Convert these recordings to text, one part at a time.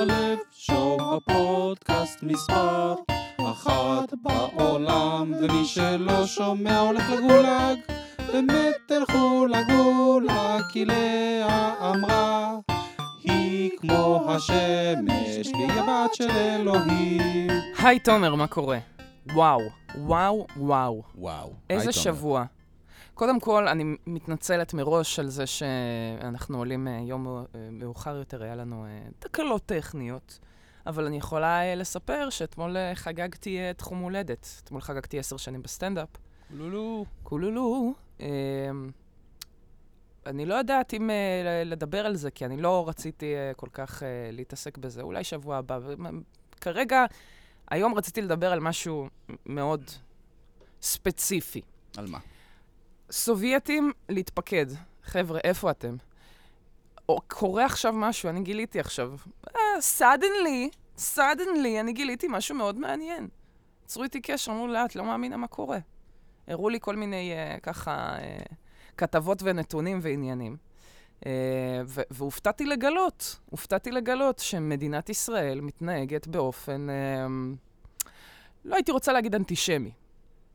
הלב, שום הפודקאסט מספר אחת בעולם, ומי שלא שומע הולך לגולג. באמת תלכו לגולג, כי לאה אמרה, היא כמו השמש, והיא הבת של אלוהים. היי תומר, מה קורה? וואו, וואו, וואו. וואו. איזה שבוע. קודם כל, אני מתנצלת מראש על זה שאנחנו עולים אה, יום אה, מאוחר יותר, היה לנו אה, תקלות טכניות. אבל אני יכולה לספר שאתמול חגגתי תחום הולדת. אתמול חגגתי עשר שנים בסטנדאפ. קולולו. קולולו. אני לא יודעת אם לדבר על זה, כי אני לא רציתי כל כך להתעסק בזה. אולי שבוע הבא. כרגע, היום רציתי לדבר על משהו מאוד ספציפי. על מה? סובייטים להתפקד. חבר'ה, איפה אתם? או, קורה עכשיו משהו, אני גיליתי עכשיו. Uh, suddenly, suddenly, אני גיליתי משהו מאוד מעניין. יצרו איתי קשר, אמרו לאט, לא מאמינה מה קורה. הראו לי כל מיני, uh, ככה, uh, כתבות ונתונים ועניינים. Uh, והופתעתי לגלות, הופתעתי לגלות שמדינת ישראל מתנהגת באופן, uh, לא הייתי רוצה להגיד אנטישמי.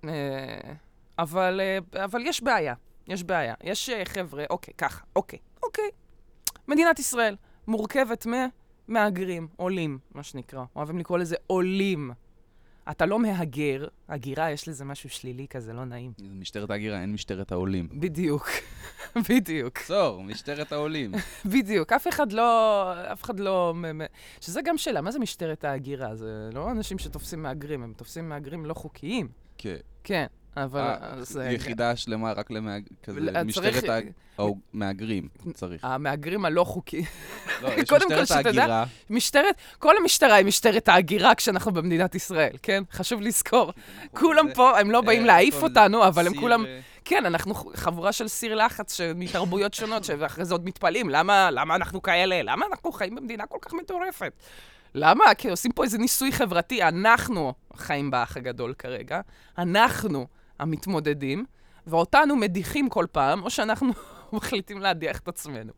Uh, אבל, אה, אבל יש בעיה, יש בעיה. יש אה, חבר'ה, אוקיי, ככה, אוקיי, אוקיי. מדינת ישראל מורכבת ממהגרים, עולים, מה שנקרא. אוהבים לקרוא לזה עולים. אתה לא מהגר, הגירה, יש לזה משהו שלילי כזה, לא נעים. משטרת ההגירה, אין משטרת העולים. בדיוק, בדיוק. צור, משטרת העולים. בדיוק, אף אחד לא, אף אחד לא... שזה גם שאלה, מה זה משטרת ההגירה? זה לא אנשים שתופסים מהגרים, הם תופסים מהגרים לא חוקיים. כן. כן. אבל... אה, יחידה שלמה רק למשטרת המהגרים צריך. המהגרים הלא חוקיים. לא, יש משטרת ההגירה. משטרת, כל המשטרה היא משטרת ההגירה כשאנחנו במדינת ישראל, כן? חשוב לזכור. כולם פה, הם לא באים אה, להעיף אותנו, אבל הם כולם... אה. כן, אנחנו חבורה של סיר לחץ מתרבויות שונות, ואחרי זה עוד מתפלאים, למה אנחנו כאלה? למה אנחנו חיים במדינה כל כך מטורפת? למה? כי עושים פה איזה ניסוי חברתי, אנחנו חיים באח הגדול כרגע, אנחנו המתמודדים, ואותנו מדיחים כל פעם, או שאנחנו מחליטים להדיח את עצמנו.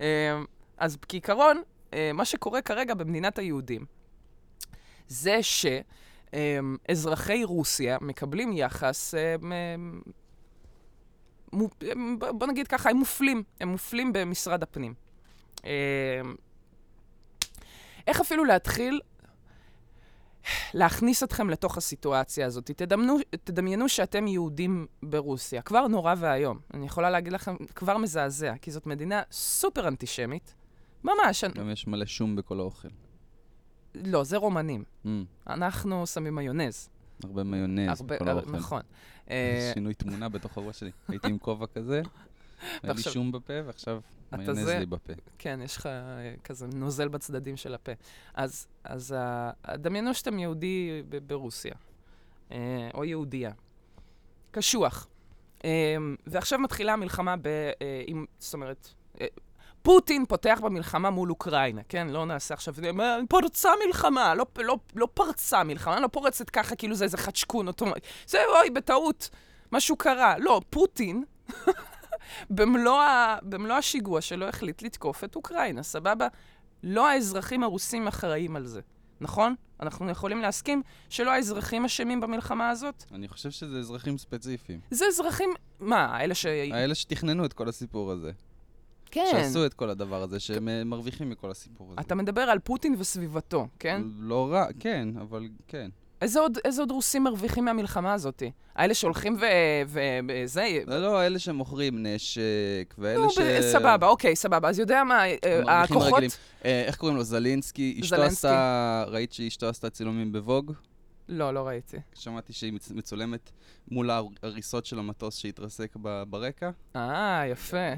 אה, אז כעיקרון, אה, מה שקורה כרגע במדינת היהודים, זה שאזרחי רוסיה מקבלים יחס, אה, בוא נגיד ככה, הם מופלים, הם מופלים במשרד הפנים. איך אפילו להתחיל להכניס אתכם לתוך הסיטואציה הזאת. תדמיינו, תדמיינו שאתם יהודים ברוסיה. כבר נורא ואיום. אני יכולה להגיד לכם, כבר מזעזע, כי זאת מדינה סופר אנטישמית. ממש. גם יש מלא שום בכל האוכל. לא, זה רומנים. Mm. אנחנו שמים מיונז. הרבה מיונז בכל האוכל. נכון. שינוי תמונה בתוך הראש שלי. הייתי עם כובע כזה, היה לי שום בפה, ועכשיו מיונז זה, לי בפה. כן, יש לך אה, כזה נוזל בצדדים של הפה. אז, אז uh, דמיינו שאתם יהודי ברוסיה, uh, או יהודייה. קשוח. ועכשיו מתחילה המלחמה ב... עם, זאת אומרת, פוטין פותח במלחמה מול אוקראינה, כן? לא נעשה עכשיו, פרצה מלחמה, לא, לא, לא פרצה מלחמה, לא פורצת ככה כאילו זה איזה חדשקון אוטומטי. זה אוי, בטעות, משהו קרה. לא, פוטין במלוא, ה... במלוא השיגוע שלו החליט לתקוף את אוקראינה, סבבה? לא האזרחים הרוסים אחראים על זה, נכון? אנחנו יכולים להסכים שלא האזרחים אשמים במלחמה הזאת? אני חושב שזה אזרחים ספציפיים. זה אזרחים... מה, האלה ש... האלה שתכננו את כל הסיפור הזה. כן. שעשו את כל הדבר הזה, שהם כ... מרוויחים מכל הסיפור הזה. אתה מדבר על פוטין וסביבתו, כן? לא רע, כן, אבל כן. איזה עוד, איזה עוד רוסים מרוויחים מהמלחמה הזאת? האלה שהולכים וזה... לא, לא, אלה שמוכרים נשק, ואלה נו, ש... סבבה, אוקיי, סבבה. אז יודע מה, אה, הכוחות... אה, איך קוראים לו? זלינסקי. אשתו עשתה... ראית שאשתו עשתה צילומים בווג? לא, לא ראיתי. שמעתי שהיא מצולמת מול ההריסות של המטוס שהתרסק ברקע. אה, יפה.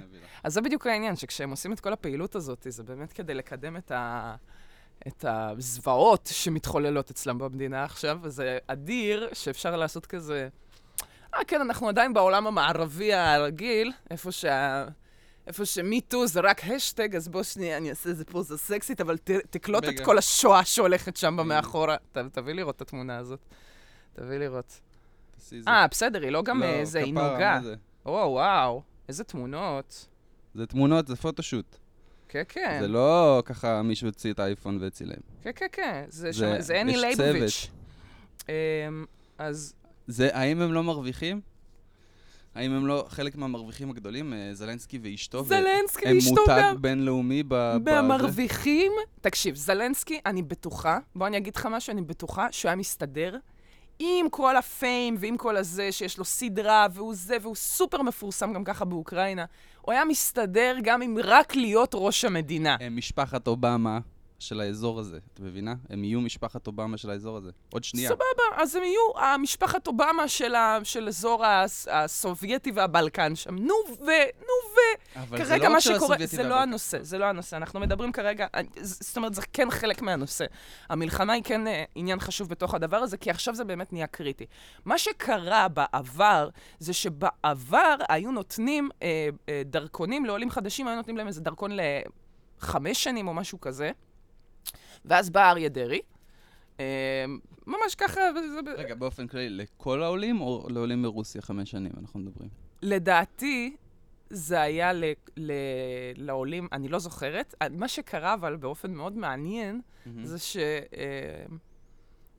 אז זה בדיוק העניין, שכשהם עושים את כל הפעילות הזאת, זה באמת כדי לקדם את ה... את הזוועות שמתחוללות אצלם במדינה עכשיו, וזה אדיר שאפשר לעשות כזה... אה, כן, אנחנו עדיין בעולם המערבי הרגיל, איפה שה... איפה שמיטו זה רק השטג, אז בוא שנייה, אני אעשה איזה פוזה סקסית, אבל ת, תקלוט בגלל. את כל השואה שהולכת שם במאחורה. ת, תביא לראות את התמונה הזאת. תביא לראות. אה, בסדר, היא לא גם איזה, לא, היא נוגה. או, וואו, איזה תמונות. זה תמונות, זה photoshoot. כן, כן. זה לא ככה מישהו הוציא את האייפון והצילם. כן, כן, כן. זה, זה- שם- זה אנני לייבוביץ'. אמ, אז זה, האם הם לא מרוויחים? האם הם לא חלק מהמרוויחים הגדולים, אה, זלנסקי ואשתו? זלנסקי הם ואשתו מותג גם. בינלאומי ב... בזה? מהמרוויחים, תקשיב, זלנסקי, אני בטוחה, בוא אני אגיד לך משהו, אני בטוחה שהוא היה מסתדר עם כל ה fame ועם כל הזה, שיש לו סדרה, והוא זה, והוא סופר מפורסם גם ככה באוקראינה. הוא היה מסתדר גם עם רק להיות ראש המדינה. הם משפחת אובמה של האזור הזה, את מבינה? הם יהיו משפחת אובמה של האזור הזה. עוד שנייה. סבבה, אז הם יהיו המשפחת אובמה של, ה, של אזור הס, הסובייטי והבלקן שם. נו ו... נו ו... כרגע לא מה שקורה, זה לא והבלקן. הנושא, זה לא הנושא. אנחנו מדברים כרגע, זאת אומרת, זה כן חלק מהנושא. המלחמה היא כן אה, עניין חשוב בתוך הדבר הזה, כי עכשיו זה באמת נהיה קריטי. מה שקרה בעבר, זה שבעבר היו נותנים אה, אה, דרכונים לעולים חדשים, היו נותנים להם איזה דרכון לחמש שנים או משהו כזה, ואז בא אריה דרעי. ממש ככה, רגע, באופן כללי, לכל העולים או לעולים מרוסיה חמש שנים אנחנו מדברים? לדעתי, זה היה ל, ל, לעולים, אני לא זוכרת. מה שקרה, אבל באופן מאוד מעניין, זה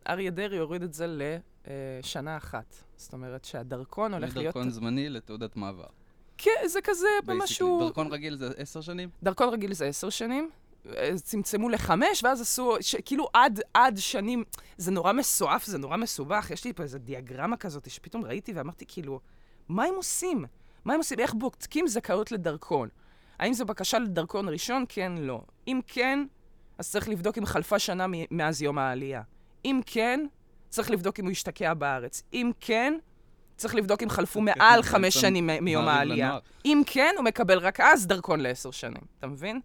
שאריה דרעי הוריד את זה לשנה אחת. זאת אומרת שהדרכון הולך להיות... מדרכון זמני לתעודת מעבר. כן, זה כזה Basically. משהו... דרכון רגיל זה עשר שנים? דרכון רגיל זה עשר שנים. אה, צמצמו לחמש, ואז עשו, ש, כאילו עד, עד שנים, זה נורא מסועף, זה נורא מסובך. יש לי פה איזו דיאגרמה כזאת שפתאום ראיתי ואמרתי, כאילו, מה הם עושים? מה הם עושים? איך בודקים זכאות לדרכון? האם זו בקשה לדרכון ראשון? כן, לא. אם כן, אז צריך לבדוק אם חלפה שנה מאז יום העלייה. אם כן, צריך לבדוק אם הוא השתקע בארץ. אם כן, צריך לבדוק אם חלפו מעל חמש שנים מיום העלייה. אם כן, הוא מקבל רק אז דרכון לעשר שנים, אתה מבין?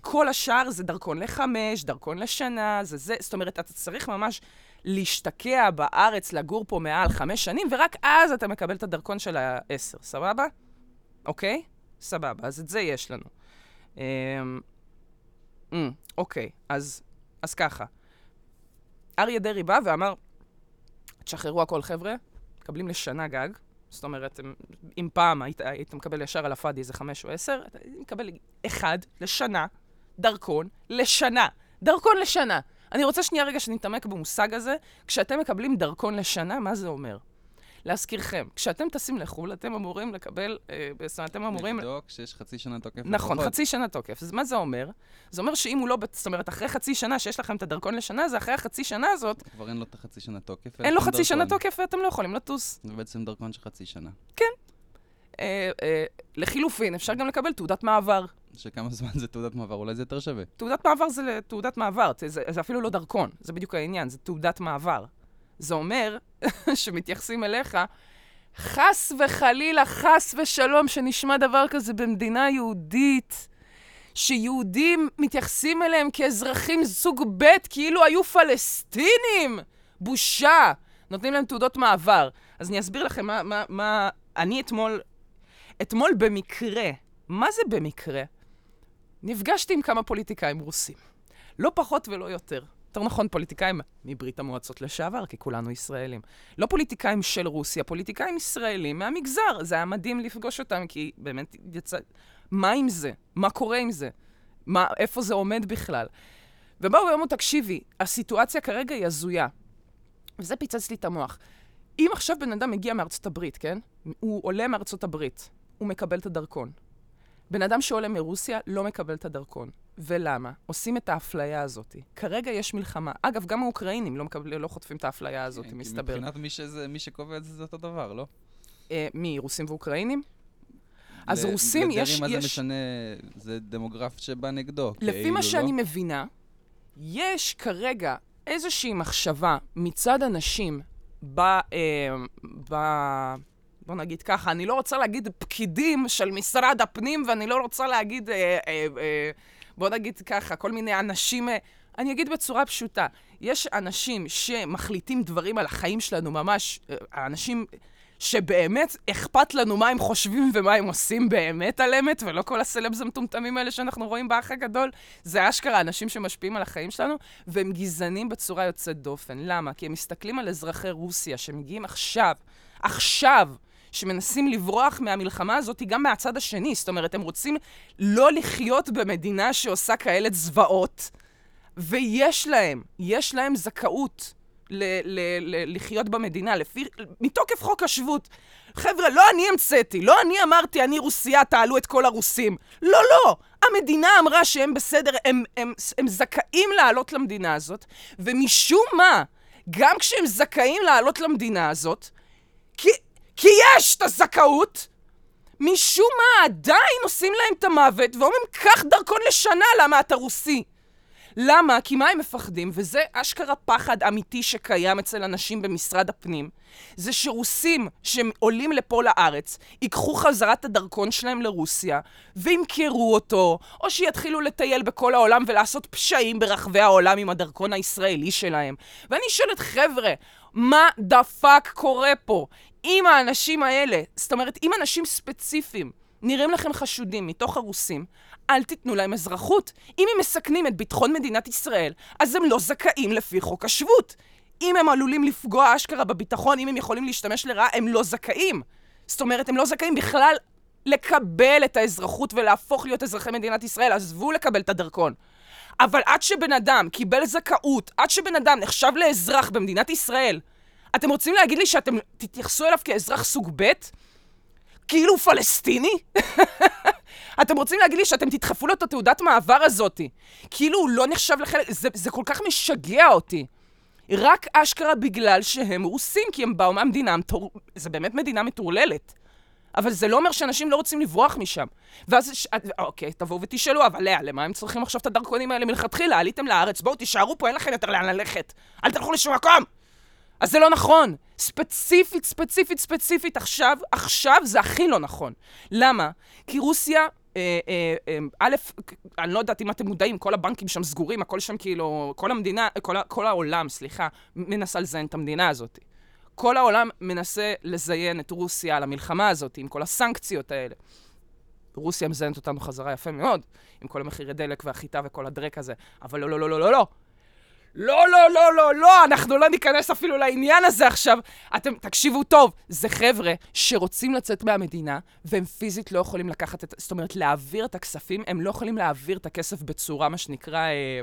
כל השאר זה דרכון לחמש, דרכון לשנה, זה זה, זאת אומרת, אתה צריך ממש להשתקע בארץ, לגור פה מעל חמש שנים, ורק אז אתה מקבל את הדרכון של העשר, סבבה? אוקיי? סבבה, אז את זה יש לנו. אמ, אמ, אוקיי, אז, אז ככה. אריה דרעי בא ואמר, תשחררו הכל, חבר'ה, מקבלים לשנה גג. זאת אומרת, אם פעם היית, היית מקבל ישר על הפאדי איזה חמש או עשר, אתה מקבל אחד לשנה, דרכון לשנה. דרכון לשנה. אני רוצה שנייה רגע שנתעמק במושג הזה. כשאתם מקבלים דרכון לשנה, מה זה אומר? להזכירכם, כשאתם טסים לחו"ל, אתם אמורים לקבל, אה, זאת אומרת, אתם אמורים... לבדוק שיש חצי שנה תוקף נכון. חצי שנה תוקף. אז מה זה אומר? זה אומר שאם הוא לא... זאת אומרת, אחרי חצי שנה שיש לכם את הדרכון לשנה, זה אחרי החצי שנה הזאת, כבר אין לו את החצי שנה תוקף. אין לו חצי שנה דרכון. תוקף ואתם לא יכולים לטוס. זה בעצם דרכון של חצי שנה. אה, אה, לחילופין, אפשר גם לקבל תעודת מעבר. שכמה זמן זה תעודת מעבר, אולי זה יותר שווה. תעודת מעבר זה תעודת מעבר, זה, זה, זה אפילו לא דרכון, זה בדיוק העניין, זה תעודת מעבר. זה אומר שמתייחסים אליך, חס וחלילה, חס ושלום, שנשמע דבר כזה במדינה יהודית, שיהודים מתייחסים אליהם כאזרחים סוג ב', כאילו היו פלסטינים! בושה! נותנים להם תעודות מעבר. אז אני אסביר לכם מה, מה, מה... אני אתמול, אתמול במקרה, מה זה במקרה? נפגשתי עם כמה פוליטיקאים רוסים. לא פחות ולא יותר. יותר נכון, פוליטיקאים מברית המועצות לשעבר, כי כולנו ישראלים. לא פוליטיקאים של רוסיה, פוליטיקאים ישראלים מהמגזר. זה היה מדהים לפגוש אותם, כי באמת יצא... מה עם זה? מה קורה עם זה? מה, איפה זה עומד בכלל? ובאו ואמרו, תקשיבי, הסיטואציה כרגע היא הזויה. וזה פיצץ לי את המוח. אם עכשיו בן אדם מגיע מארצות הברית, כן? הוא עולה מארצות הברית, הוא מקבל את הדרכון. בן אדם שעולה מרוסיה לא מקבל את הדרכון. ולמה? עושים את האפליה הזאת. כרגע יש מלחמה. אגב, גם האוקראינים לא, מקבל, לא חוטפים את האפליה הזאת, כן, כי מסתבר. מבחינת מי שזה- מי שקובע את זה, זה אותו דבר, לא? אה, מי, רוסים ואוקראינים? אז ל- רוסים, יש... לדרעי מה זה יש... משנה, זה דמוגרף שבא נגדו. לפי כאילו, מה שאני לא? מבינה, יש כרגע איזושהי מחשבה מצד אנשים ב... אה, ב... בוא נגיד ככה, אני לא רוצה להגיד פקידים של משרד הפנים, ואני לא רוצה להגיד, אה, אה, אה, בוא נגיד ככה, כל מיני אנשים... אה, אני אגיד בצורה פשוטה, יש אנשים שמחליטים דברים על החיים שלנו ממש, אה, האנשים שבאמת אכפת לנו מה הם חושבים ומה הם עושים באמת על אמת, ולא כל הסלבס המטומטמים האלה שאנחנו רואים באח הגדול. זה אשכרה אנשים שמשפיעים על החיים שלנו, והם גזענים בצורה יוצאת דופן. למה? כי הם מסתכלים על אזרחי רוסיה שמגיעים עכשיו, עכשיו, שמנסים לברוח מהמלחמה הזאת גם מהצד השני. זאת אומרת, הם רוצים לא לחיות במדינה שעושה כאלה זוועות, ויש להם, יש להם זכאות ל- ל- ל- לחיות במדינה, לפי, מתוקף חוק השבות. חבר'ה, לא אני המצאתי, לא אני אמרתי, אני רוסייה, תעלו את כל הרוסים. לא, לא. המדינה אמרה שהם בסדר, הם, הם, הם זכאים לעלות למדינה הזאת, ומשום מה, גם כשהם זכאים לעלות למדינה הזאת, כי, כי יש את הזכאות, משום מה עדיין עושים להם את המוות, ואומרים, קח דרכון לשנה, למה אתה רוסי? למה? כי מה הם מפחדים? וזה אשכרה פחד אמיתי שקיים אצל אנשים במשרד הפנים. זה שרוסים שעולים לפה לארץ, ייקחו חזרה את הדרכון שלהם לרוסיה, וימכרו אותו, או שיתחילו לטייל בכל העולם ולעשות פשעים ברחבי העולם עם הדרכון הישראלי שלהם. ואני שואלת, חבר'ה, מה the fuck קורה פה? אם האנשים האלה, זאת אומרת, אם אנשים ספציפיים נראים לכם חשודים מתוך הרוסים, אל תיתנו להם אזרחות. אם הם מסכנים את ביטחון מדינת ישראל, אז הם לא זכאים לפי חוק השבות. אם הם עלולים לפגוע אשכרה בביטחון, אם הם יכולים להשתמש לרעה, הם לא זכאים. זאת אומרת, הם לא זכאים בכלל לקבל את האזרחות ולהפוך להיות אזרחי מדינת ישראל. עזבו לקבל את הדרכון. אבל עד שבן אדם קיבל זכאות, עד שבן אדם נחשב לאזרח במדינת ישראל, אתם רוצים להגיד לי שאתם תתייחסו אליו כאזרח סוג ב'? כאילו הוא פלסטיני? אתם רוצים להגיד לי שאתם תדחפו לו את התעודת מעבר הזאתי? כאילו הוא לא נחשב לחלק... זה, זה כל כך משגע אותי. רק אשכרה בגלל שהם רוסים, כי הם באו מהמדינה המטור... זה באמת מדינה מטורללת. אבל זה לא אומר שאנשים לא רוצים לברוח משם. ואז, ש... אוקיי, תבואו ותשאלו, אבל לאה, למה הם צריכים עכשיו את הדרכונים האלה מלכתחילה? עליתם לארץ, בואו תישארו פה, אין לכם יותר לאן ללכת. אל תלכו לשום מקום! אז זה לא נכון. ספציפית, ספציפית, ספציפית, עכשיו, עכשיו זה הכי לא נכון. למה? כי רוסיה, אה, אה, אה, א', אני לא יודעת אם אתם מודעים, כל הבנקים שם סגורים, הכל שם כאילו, כל המדינה, כל, כל העולם, סליחה, מנסה לזיין את המדינה הזאת. כל העולם מנסה לזיין את רוסיה על המלחמה הזאת, עם כל הסנקציות האלה. רוסיה מזיינת אותנו חזרה יפה מאוד, עם כל המחירי דלק והחיטה וכל הדרק הזה, אבל לא, לא, לא, לא, לא, לא. לא, לא, לא, לא, לא, אנחנו לא ניכנס אפילו לעניין הזה עכשיו. אתם, תקשיבו טוב, זה חבר'ה שרוצים לצאת מהמדינה, והם פיזית לא יכולים לקחת את... זאת אומרת, להעביר את הכספים, הם לא יכולים להעביר את הכסף בצורה, מה שנקרא, אה,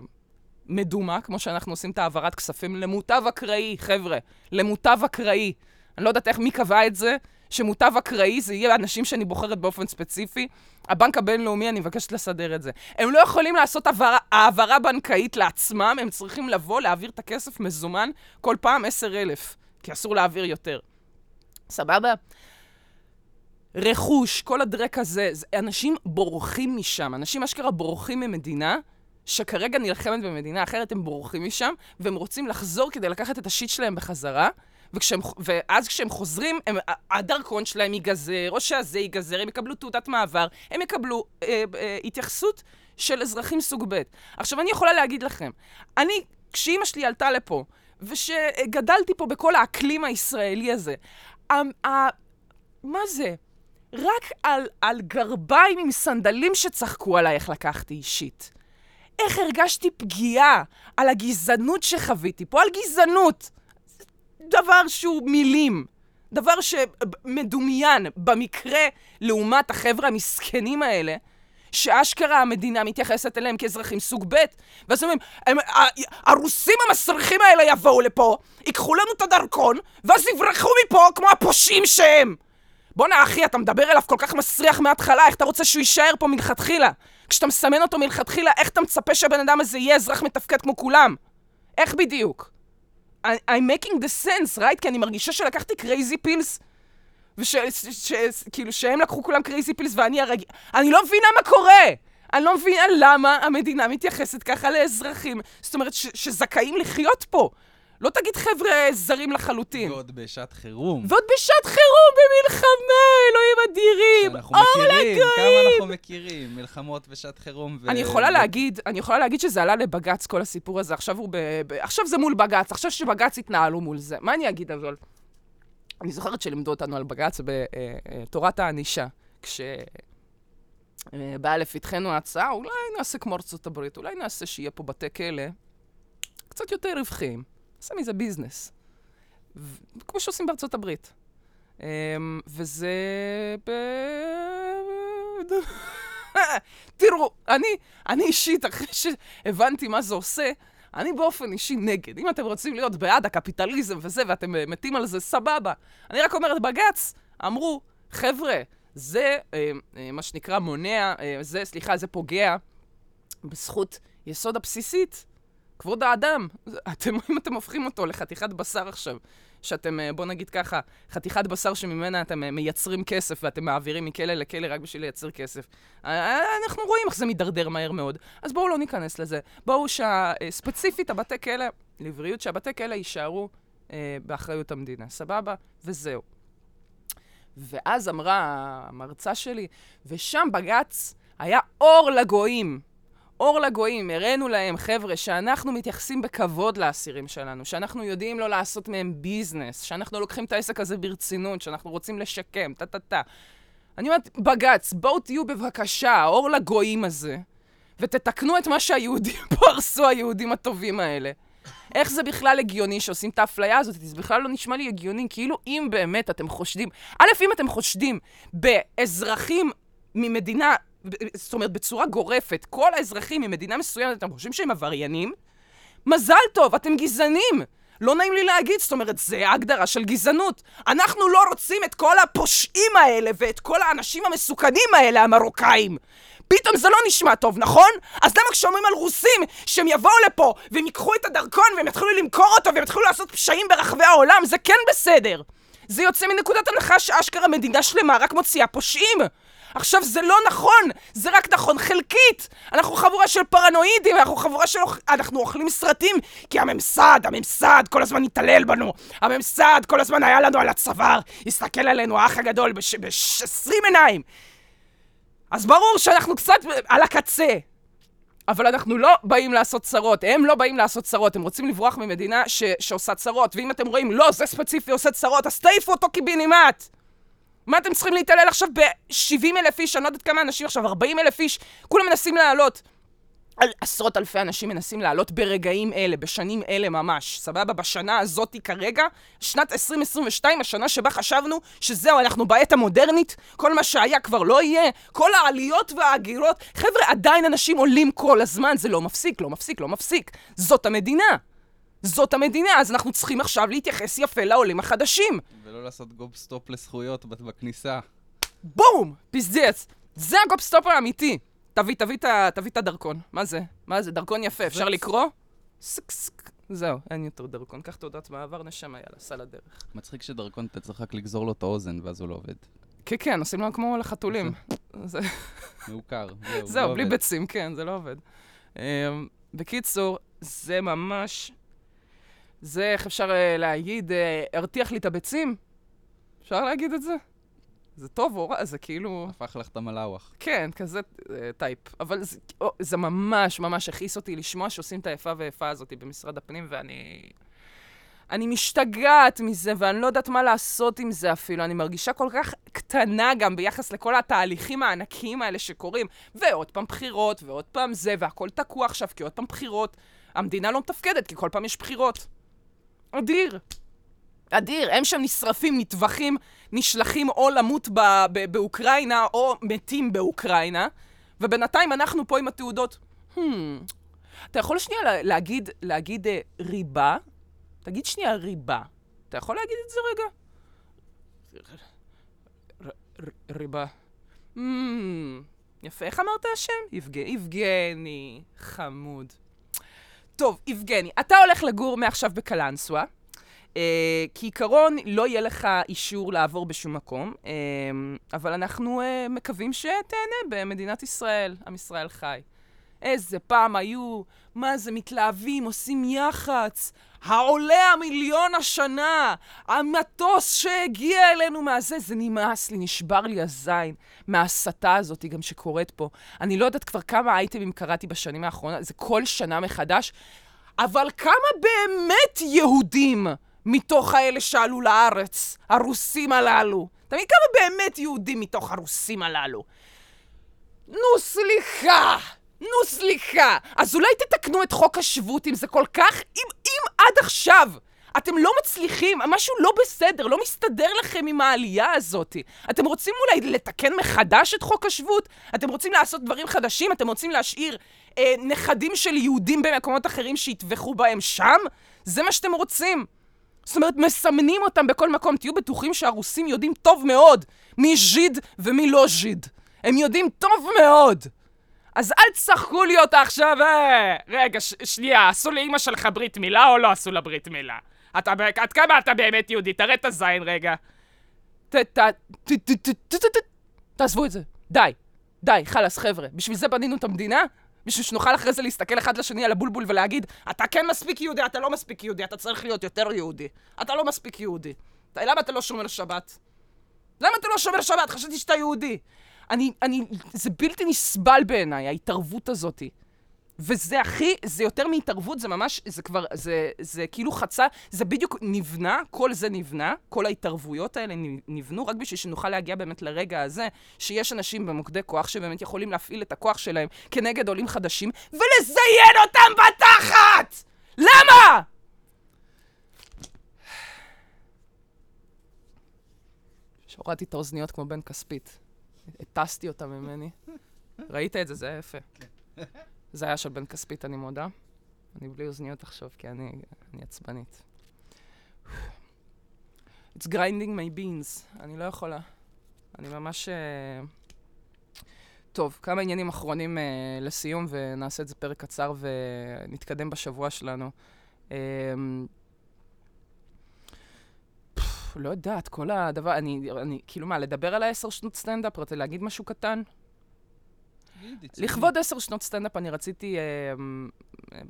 מדומה, כמו שאנחנו עושים את העברת כספים, למוטב אקראי, חבר'ה. למוטב אקראי. אני לא יודעת איך, מי קבע את זה, שמוטב אקראי זה יהיה אנשים שאני בוחרת באופן ספציפי. הבנק הבינלאומי, אני מבקשת לסדר את זה. הם לא יכולים לעשות העברה, העברה בנקאית לעצמם, הם צריכים לבוא, להעביר את הכסף מזומן כל פעם עשר אלף, כי אסור להעביר יותר. סבבה? רכוש, כל הדרק הזה, זה, אנשים בורחים משם, אנשים אשכרה בורחים ממדינה שכרגע נלחמת במדינה אחרת, הם בורחים משם, והם רוצים לחזור כדי לקחת את השיט שלהם בחזרה. וכשהם, ואז כשהם חוזרים, הם, הדרכון שלהם ייגזר, או שהזה ייגזר, הם יקבלו תעודת מעבר, הם יקבלו אה, אה, התייחסות של אזרחים סוג ב'. עכשיו, אני יכולה להגיד לכם, אני, כשאימא שלי עלתה לפה, ושגדלתי פה בכל האקלים הישראלי הזה, ה, ה, מה זה? רק על, על גרביים עם סנדלים שצחקו עליי איך לקחתי אישית. איך הרגשתי פגיעה על הגזענות שחוויתי פה, על גזענות. דבר שהוא מילים. דבר שמדומיין במקרה לעומת החבר'ה המסכנים האלה, שאשכרה המדינה מתייחסת אליהם כאזרחים סוג ב', ואז אומרים, הם, הרוסים המסריחים האלה יבואו לפה, ייקחו לנו את הדרכון, ואז יברחו מפה כמו הפושעים שהם. בואנה אחי, אתה מדבר אליו כל כך מסריח מההתחלה, איך אתה רוצה שהוא יישאר פה מלכתחילה? כשאתה מסמן אותו מלכתחילה, איך אתה מצפה שהבן אדם הזה יהיה אזרח מתפקד כמו כולם? איך בדיוק? I'm making the sense, right? כי אני מרגישה שלקחתי crazy pills, וכאילו שהם לקחו כולם crazy pills ואני הרגיל... אני לא מבינה מה קורה! אני לא מבינה למה המדינה מתייחסת ככה לאזרחים, זאת אומרת ש- שזכאים לחיות פה. לא תגיד חבר'ה זרים לחלוטין. ועוד בשעת חירום. ועוד בשעת חירום, במלחמה, אלוהים אדירים. אנחנו מכירים, כמה אנחנו מכירים, מלחמות בשעת חירום. ו... אני יכולה להגיד, אני יכולה להגיד שזה עלה לבג"ץ, כל הסיפור הזה. עכשיו הוא ב... ב... עכשיו זה מול בג"ץ, עכשיו שבג"ץ התנהלו מול זה. מה אני אגיד אבל? אני זוכרת שלימדו אותנו על בג"ץ בתורת הענישה, כש... באלף התחנו ההצעה, אולי נעשה כמו ארצות הברית, אולי נעשה שיהיה פה בתי כלא קצת יותר רווחיים. עושה מזה ביזנס. ו... כמו שעושים בארצות הברית. אמ, וזה... תראו, אני, אני אישית, אחרי שהבנתי מה זה עושה, אני באופן אישי נגד. אם אתם רוצים להיות בעד הקפיטליזם וזה, ואתם אה, מתים על זה, סבבה. אני רק אומרת, בג"ץ אמרו, חבר'ה, זה אה, אה, מה שנקרא מונע, זה, סליחה, זה פוגע בזכות יסוד הבסיסית, כבוד האדם. אתם, אם אתם הופכים אותו לחתיכת בשר עכשיו, שאתם, אה, בוא נגיד ככה, חתיכת בשר שממנה אתם אה, מייצרים כסף ואתם מעבירים מכלא לכלא רק בשביל לייצר כסף. אה, אנחנו רואים איך זה מידרדר מהר מאוד. אז בואו לא ניכנס לזה. בואו שספציפית הבתי כלא, לבריאות, שהבתי כלא יישארו אה, באחריות המדינה. סבבה? וזהו. ואז אמרה המרצה שלי, ושם בג"ץ היה אור לגויים. אור לגויים, הראינו להם, חבר'ה, שאנחנו מתייחסים בכבוד לאסירים שלנו, שאנחנו יודעים לא לעשות מהם ביזנס, שאנחנו לוקחים את העסק הזה ברצינות, שאנחנו רוצים לשקם, טה-טה-טה. אני אומרת, בג"ץ, בואו תהיו בבקשה, האור לגויים הזה, ותתקנו את מה שהיהודים פה הרסו, היהודים הטובים האלה. איך זה בכלל הגיוני שעושים את האפליה הזאת? זה בכלל לא נשמע לי הגיוני, כאילו אם באמת אתם חושדים... א', אם אתם חושדים באזרחים ממדינה זאת אומרת, בצורה גורפת, כל האזרחים ממדינה מסוימת, אתם חושבים שהם עבריינים? מזל טוב, אתם גזענים! לא נעים לי להגיד, זאת אומרת, זה הגדרה של גזענות. אנחנו לא רוצים את כל הפושעים האלה ואת כל האנשים המסוכנים האלה, המרוקאים. פתאום זה לא נשמע טוב, נכון? אז למה כשאומרים על רוסים שהם יבואו לפה והם ייקחו את הדרכון והם יתחילו למכור אותו והם יתחילו לעשות פשעים ברחבי העולם, זה כן בסדר. זה יוצא מנקודת הנחה שאשכרה מדינה שלמה רק מוציאה פושעים. עכשיו, זה לא נכון! זה רק נכון חלקית! אנחנו חבורה של פרנואידים, אנחנו חבורה של... אנחנו אוכלים סרטים כי הממסד, הממסד כל הזמן התעלל בנו. הממסד כל הזמן היה לנו על הצוואר, הסתכל עלינו, האח הגדול, ב-20 עיניים. אז ברור שאנחנו קצת על הקצה. אבל אנחנו לא באים לעשות צרות, הם לא באים לעשות צרות, הם רוצים לברוח ממדינה ש- שעושה צרות, ואם אתם רואים, לא, זה ספציפי עושה צרות, אז תעיפו אותו קיבינימט! מה אתם צריכים להתעלל עכשיו ב-70 אלף איש, אני לא יודעת כמה אנשים עכשיו, 40 אלף איש, כולם מנסים לעלות. על עשרות אלפי אנשים מנסים לעלות ברגעים אלה, בשנים אלה ממש, סבבה? בשנה הזאתי כרגע, שנת 2022, השנה שבה חשבנו שזהו, אנחנו בעת המודרנית, כל מה שהיה כבר לא יהיה, כל העליות וההגירות, חבר'ה, עדיין אנשים עולים כל הזמן, זה לא מפסיק, לא מפסיק, לא מפסיק. זאת המדינה. זאת המדינה, אז אנחנו צריכים עכשיו להתייחס יפה לעולים החדשים. ולא לעשות гоп-стоп לזכויות בכניסה. בום! Пиздец. זה ה гоп-стоп האמיתי. תביא, תביא, תביא את הדרכון. מה זה? מה זה? דרכון יפה, אפשר לקרוא? סק זהו, אין יותר דרכון. קח תעודת מעבר, נשמה, יאללה, סע לדרך. מצחיק שדרכון, אתה צריך רק לגזור לו את האוזן, ואז הוא לא עובד. כן, כן, עושים לו כמו לחתולים. מעוקר, זהו, זהו, לא בלי ביצים, כן, זה לא עובד. אמ, בקיצור, זה ממש זה, איך אפשר uh, להגיד, uh, הרתיח לי את הביצים? אפשר להגיד את זה? זה טוב או רע, זה כאילו... הפך לך את המלאווח. כן, כזה uh, טייפ. אבל זה, oh, זה ממש ממש הכעיס אותי לשמוע שעושים את האיפה ואיפה הזאת במשרד הפנים, ואני... אני משתגעת מזה, ואני לא יודעת מה לעשות עם זה אפילו. אני מרגישה כל כך קטנה גם ביחס לכל התהליכים הענקיים האלה שקורים. ועוד פעם בחירות, ועוד פעם זה, והכל תקוע עכשיו, כי עוד פעם בחירות. המדינה לא מתפקדת, כי כל פעם יש בחירות. אדיר. אדיר, הם שם נשרפים, נטבחים, נשלחים או למות ב- ב- באוקראינה או מתים באוקראינה, ובינתיים אנחנו פה עם התעודות. Hmm, אתה יכול שנייה לה, להגיד, להגיד אה, ריבה? תגיד שנייה ריבה. אתה יכול להגיד את זה רגע? ריבה. Hmm, יפה, איך אמרת השם? יבג... יבגני, חמוד. טוב, יבגני, אתה הולך לגור מעכשיו בקלנסווה. Uh, כעיקרון, לא יהיה לך אישור לעבור בשום מקום, uh, אבל אנחנו uh, מקווים שתהנה במדינת ישראל, עם ישראל חי. איזה פעם היו, מה זה, מתלהבים, עושים יח"צ, העולה המיליון השנה, המטוס שהגיע אלינו מהזה, זה נמאס לי, נשבר לי הזין מההסתה הזאת גם שקורית פה. אני לא יודעת כבר כמה אייטמים קראתי בשנים האחרונות, זה כל שנה מחדש, אבל כמה באמת יהודים מתוך האלה שעלו לארץ, הרוסים הללו? מבין כמה באמת יהודים מתוך הרוסים הללו? נו, סליחה! נו, סליחה. אז אולי תתקנו את חוק השבות אם זה כל כך... אם, אם עד עכשיו אתם לא מצליחים, משהו לא בסדר, לא מסתדר לכם עם העלייה הזאת. אתם רוצים אולי לתקן מחדש את חוק השבות? אתם רוצים לעשות דברים חדשים? אתם רוצים להשאיר אה, נכדים של יהודים במקומות אחרים שיטבחו בהם שם? זה מה שאתם רוצים. זאת אומרת, מסמנים אותם בכל מקום. תהיו בטוחים שהרוסים יודעים טוב מאוד מי ז'יד ומי לא ז'יד. הם יודעים טוב מאוד. אז אל תשחקו לי אותה עכשיו, אה... רגע, ש- שנייה, עשו לאימא שלך ברית מילה או לא עשו לה ברית מילה? אתה, עד כמה אתה באמת יהודי? תראה את הזין רגע. תעזבו את זה. די. די, חלאס, חבר'ה. בשביל זה בנינו את המדינה? בשביל שנוכל אחרי זה להסתכל אחד לשני על הבולבול ולהגיד, אתה כן מספיק יהודי, אתה לא מספיק יהודי, אתה צריך להיות יותר יהודי. אתה לא מספיק יהודי. למה אתה לא שומר שבת? למה אתה לא שומר שבת? חשבתי שאתה יהודי. אני, אני, זה בלתי נסבל בעיניי, ההתערבות הזאתי. וזה הכי, זה יותר מהתערבות, זה ממש, זה כבר, זה, זה כאילו חצה, זה בדיוק נבנה, כל זה נבנה, כל ההתערבויות האלה נבנו, רק בשביל שנוכל להגיע באמת לרגע הזה, שיש אנשים במוקדי כוח שבאמת יכולים להפעיל את הכוח שלהם כנגד עולים חדשים, ולזיין אותם בתחת! למה? שהורדתי את האוזניות כמו בן כספית. הטסתי אותה ממני. ראית את זה? זה היה יפה. זה היה של בן כספית, אני מודה. אני בלי אוזניות עכשיו, כי אני, אני עצבנית. It's grinding my beans. אני לא יכולה. אני ממש... Uh... טוב, כמה עניינים אחרונים uh, לסיום, ונעשה את זה פרק קצר ונתקדם בשבוע שלנו. Uh, לא יודעת, כל הדבר, אני, אני, כאילו מה, לדבר על העשר שנות סטנדאפ? רוצה להגיד משהו קטן? לכבוד עשר שנות סטנדאפ אני רציתי, אה,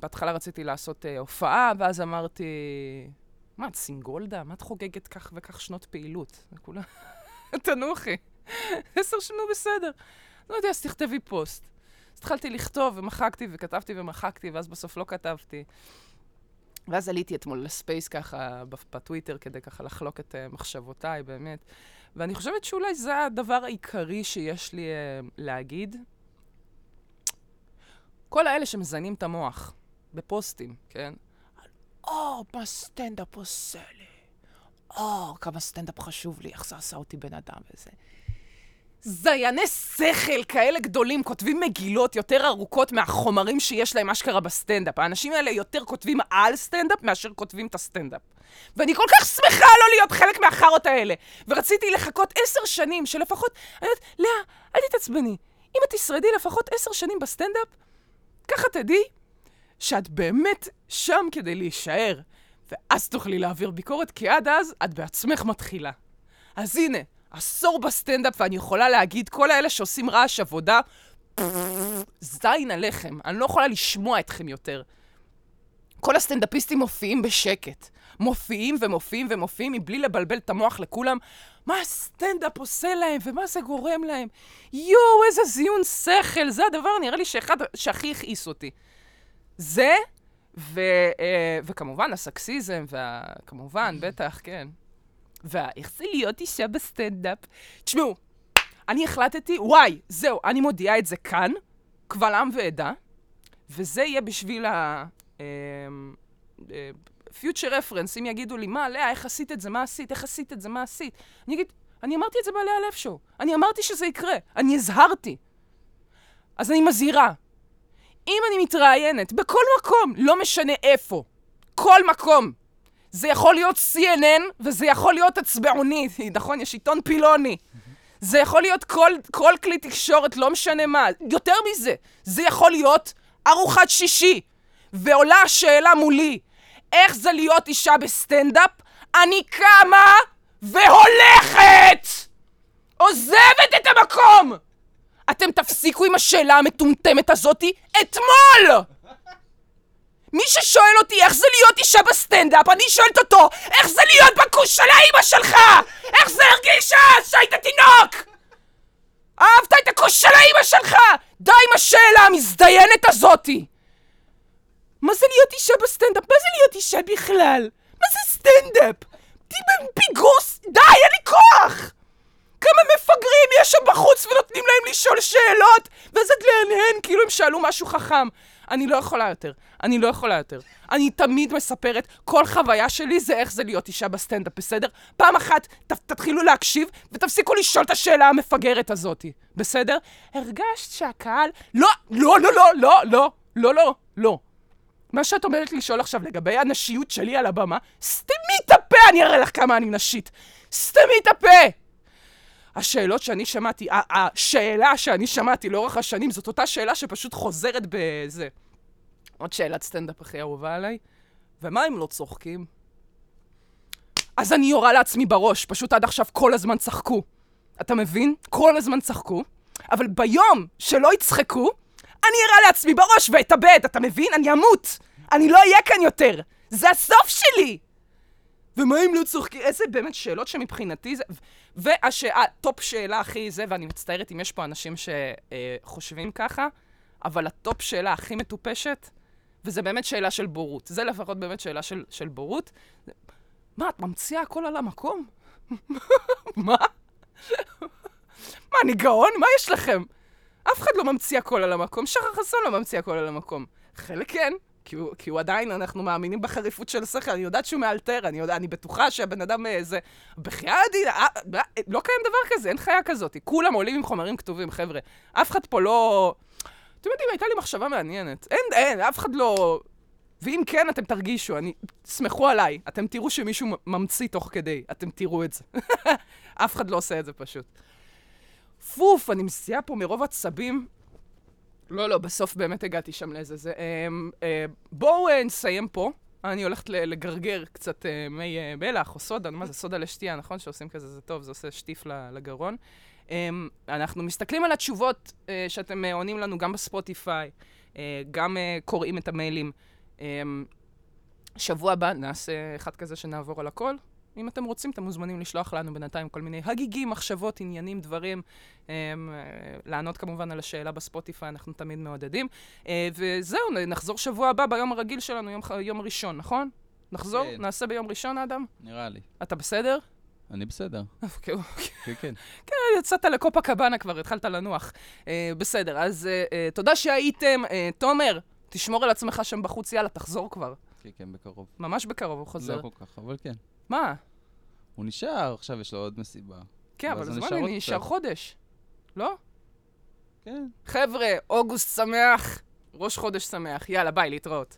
בהתחלה רציתי לעשות אה, הופעה, ואז אמרתי, מה, את סינגולדה? מה את חוגגת כך וכך שנות פעילות? כולה, תנוחי. עשר שנות בסדר. לא יודע, אז תכתבי פוסט. אז התחלתי לכתוב, ומחקתי, וכתבתי ומחקתי, ואז בסוף לא כתבתי. ואז עליתי אתמול לספייס ככה בטוויטר כדי ככה לחלוק את אה, מחשבותיי, באמת. ואני חושבת שאולי זה הדבר העיקרי שיש לי אה, להגיד. כל האלה שמזיינים את המוח בפוסטים, כן? או, מה סטנדאפ עושה לי? או, כמה סטנדאפ חשוב לי, איך זה עשה אותי בן אדם וזה. זייני שכל כאלה גדולים כותבים מגילות יותר ארוכות מהחומרים שיש להם אשכרה בסטנדאפ. האנשים האלה יותר כותבים על סטנדאפ מאשר כותבים את הסטנדאפ. ואני כל כך שמחה לא להיות חלק מהחארות האלה. ורציתי לחכות עשר שנים שלפחות... אני יודעת, לאה, אל תתעצבני. אם את תשרדי לפחות עשר שנים בסטנדאפ, ככה תדעי שאת באמת שם כדי להישאר. ואז תוכלי להעביר ביקורת, כי עד אז את בעצמך מתחילה. אז הנה, עשור בסטנדאפ, ואני יכולה להגיד, כל האלה שעושים רעש עבודה, זין עליכם. אני לא יכולה לשמוע אתכם יותר. כל הסטנדאפיסטים מופיעים בשקט. מופיעים ומופיעים ומופיעים מבלי לבלבל את המוח לכולם. מה הסטנדאפ עושה להם ומה זה גורם להם? יואו, איזה זיון שכל. זה הדבר, נראה לי, שאחד שהכי הכעיס אותי. זה, ו, אה, וכמובן הסקסיזם, וכמובן, בטח, כן. ואיך זה להיות אישה בסטנדאפ? תשמעו, אני החלטתי, וואי, זהו, אני מודיעה את זה כאן, קבל עם ועדה, וזה יהיה בשביל ה... פיוטר רפרנס, אם יגידו לי, מה, לאה, איך עשית את זה, מה עשית, איך עשית את זה, מה עשית? אני אגיד, אני אמרתי את זה בעלי הלב שואו. אני אמרתי שזה יקרה. אני הזהרתי. אז אני מזהירה. אם אני מתראיינת בכל מקום, לא משנה איפה, כל מקום, זה יכול להיות CNN וזה יכול להיות הצבעוני, נכון? יש עיתון פילוני. זה יכול להיות כל, כל כלי תקשורת, לא משנה מה. יותר מזה, זה יכול להיות ארוחת שישי. ועולה השאלה מולי, איך זה להיות אישה בסטנדאפ? אני קמה והולכת! עוזבת את המקום! אתם תפסיקו עם השאלה המטומטמת הזאתי אתמול! מי ששואל אותי איך זה להיות אישה בסטנדאפ, אני שואלת אותו, איך זה להיות בכוס של האימא שלך? איך זה הרגיש אז שהיית תינוק? אהבת את הכוס של האימא שלך? די עם השאלה המזדיינת הזאתי! מה זה להיות אישה בסטנדאפ? מה זה להיות אישה בכלל? מה זה סטנדאפ? פיגוס? די, אין לי כוח! כמה מפגרים יש שם בחוץ ונותנים להם לשאול שאלות ואז את להנהן כאילו הם שאלו משהו חכם. אני לא יכולה יותר. אני לא יכולה יותר. אני תמיד מספרת, כל חוויה שלי זה איך זה להיות אישה בסטנדאפ, בסדר? פעם אחת ת, תתחילו להקשיב ותפסיקו לשאול את השאלה המפגרת הזאת, בסדר? הרגשת שהקהל... לא, לא, לא, לא, לא, לא, לא, לא, לא. מה שאת אומרת לשאול עכשיו לגבי הנשיות שלי על הבמה, סתמי את הפה, אני אראה לך כמה אני נשית. סתמי את הפה! השאלות שאני שמעתי, השאלה שאני שמעתי לאורך השנים, זאת אותה שאלה שפשוט חוזרת בזה. עוד שאלת סטנדאפ הכי אהובה עליי, ומה אם לא צוחקים? אז אני יורה לעצמי בראש, פשוט עד עכשיו כל הזמן צחקו. אתה מבין? כל הזמן צחקו, אבל ביום שלא יצחקו, אני אראה לעצמי בראש ואתאבד, אתה מבין? אני אמות! אני לא אהיה כאן יותר! זה הסוף שלי! ומה אם לא צוחקים? איזה באמת שאלות שמבחינתי זה... והטופ שאלה הכי זה, ואני מצטערת אם יש פה אנשים שחושבים ככה, אבל ה top שאלה הכי מטופשת, וזה באמת שאלה של בורות. זה לפחות באמת שאלה של, של בורות. מה, את ממציאה הכל על המקום? מה? מה, אני גאון? מה יש לכם? אף אחד לא ממציא הכל על המקום, שחר חסון לא ממציא הכל על המקום. חלק כן, כי הוא, כי הוא עדיין, אנחנו מאמינים בחריפות של השכל, אני יודעת שהוא מאלתר, אני, יודע, אני בטוחה שהבן אדם איזה... בחייאת, אה, אה, לא קיים דבר כזה, אין חיה כזאת. כולם עולים עם חומרים כתובים, חבר'ה. אף אחד פה לא... אתם יודעים, הייתה לי מחשבה מעניינת. אין, אין, אף אחד לא... ואם כן, אתם תרגישו, אני... סמכו עליי. אתם תראו שמישהו ממציא תוך כדי. אתם תראו את זה. אף אחד לא עושה את זה פשוט. פוף, אני מסיעה פה מרוב עצבים. לא, לא, בסוף באמת הגעתי שם לאיזה זה. אה, אה, בואו אה, נסיים פה. אני הולכת לגרגר קצת אה, מי אה, בלח או סודה, מה זה סודה לשתייה, נכון? שעושים כזה, זה טוב, זה עושה שטיף לגרון. אה, אנחנו מסתכלים על התשובות אה, שאתם אה, עונים לנו גם בספוטיפיי, אה, גם קוראים את המיילים. אה, שבוע הבא נעשה אחד כזה שנעבור על הכל. אם אתם רוצים, אתם מוזמנים לשלוח לנו בינתיים כל מיני הגיגים, מחשבות, עניינים, דברים. אה, לענות כמובן על השאלה בספוטיפיי, אנחנו תמיד מעודדים. וזהו, נחזור שבוע הבא ביום הרגיל שלנו, יום, יום ראשון, נכון? נחזור? כן. נעשה ביום ראשון, אדם? נראה לי. אתה בסדר? אני בסדר. אוקיי, אוקיי. כן, כן. כן, יצאת לקופה קבאנה כבר, התחלת לנוח. אה, בסדר, אז אה, אה, תודה שהייתם. תומר, תשמור על עצמך שם בחוץ, יאללה, תחזור כבר. כן, כן, בקרוב. ממש בקרוב הוא חוזר. לא כל כך, אבל כן. מה? הוא נשאר, עכשיו יש לו עוד מסיבה. כן, אבל הזמן אני נשאר חודש. לא? כן. חבר'ה, אוגוסט שמח, ראש חודש שמח. יאללה, ביי, להתראות.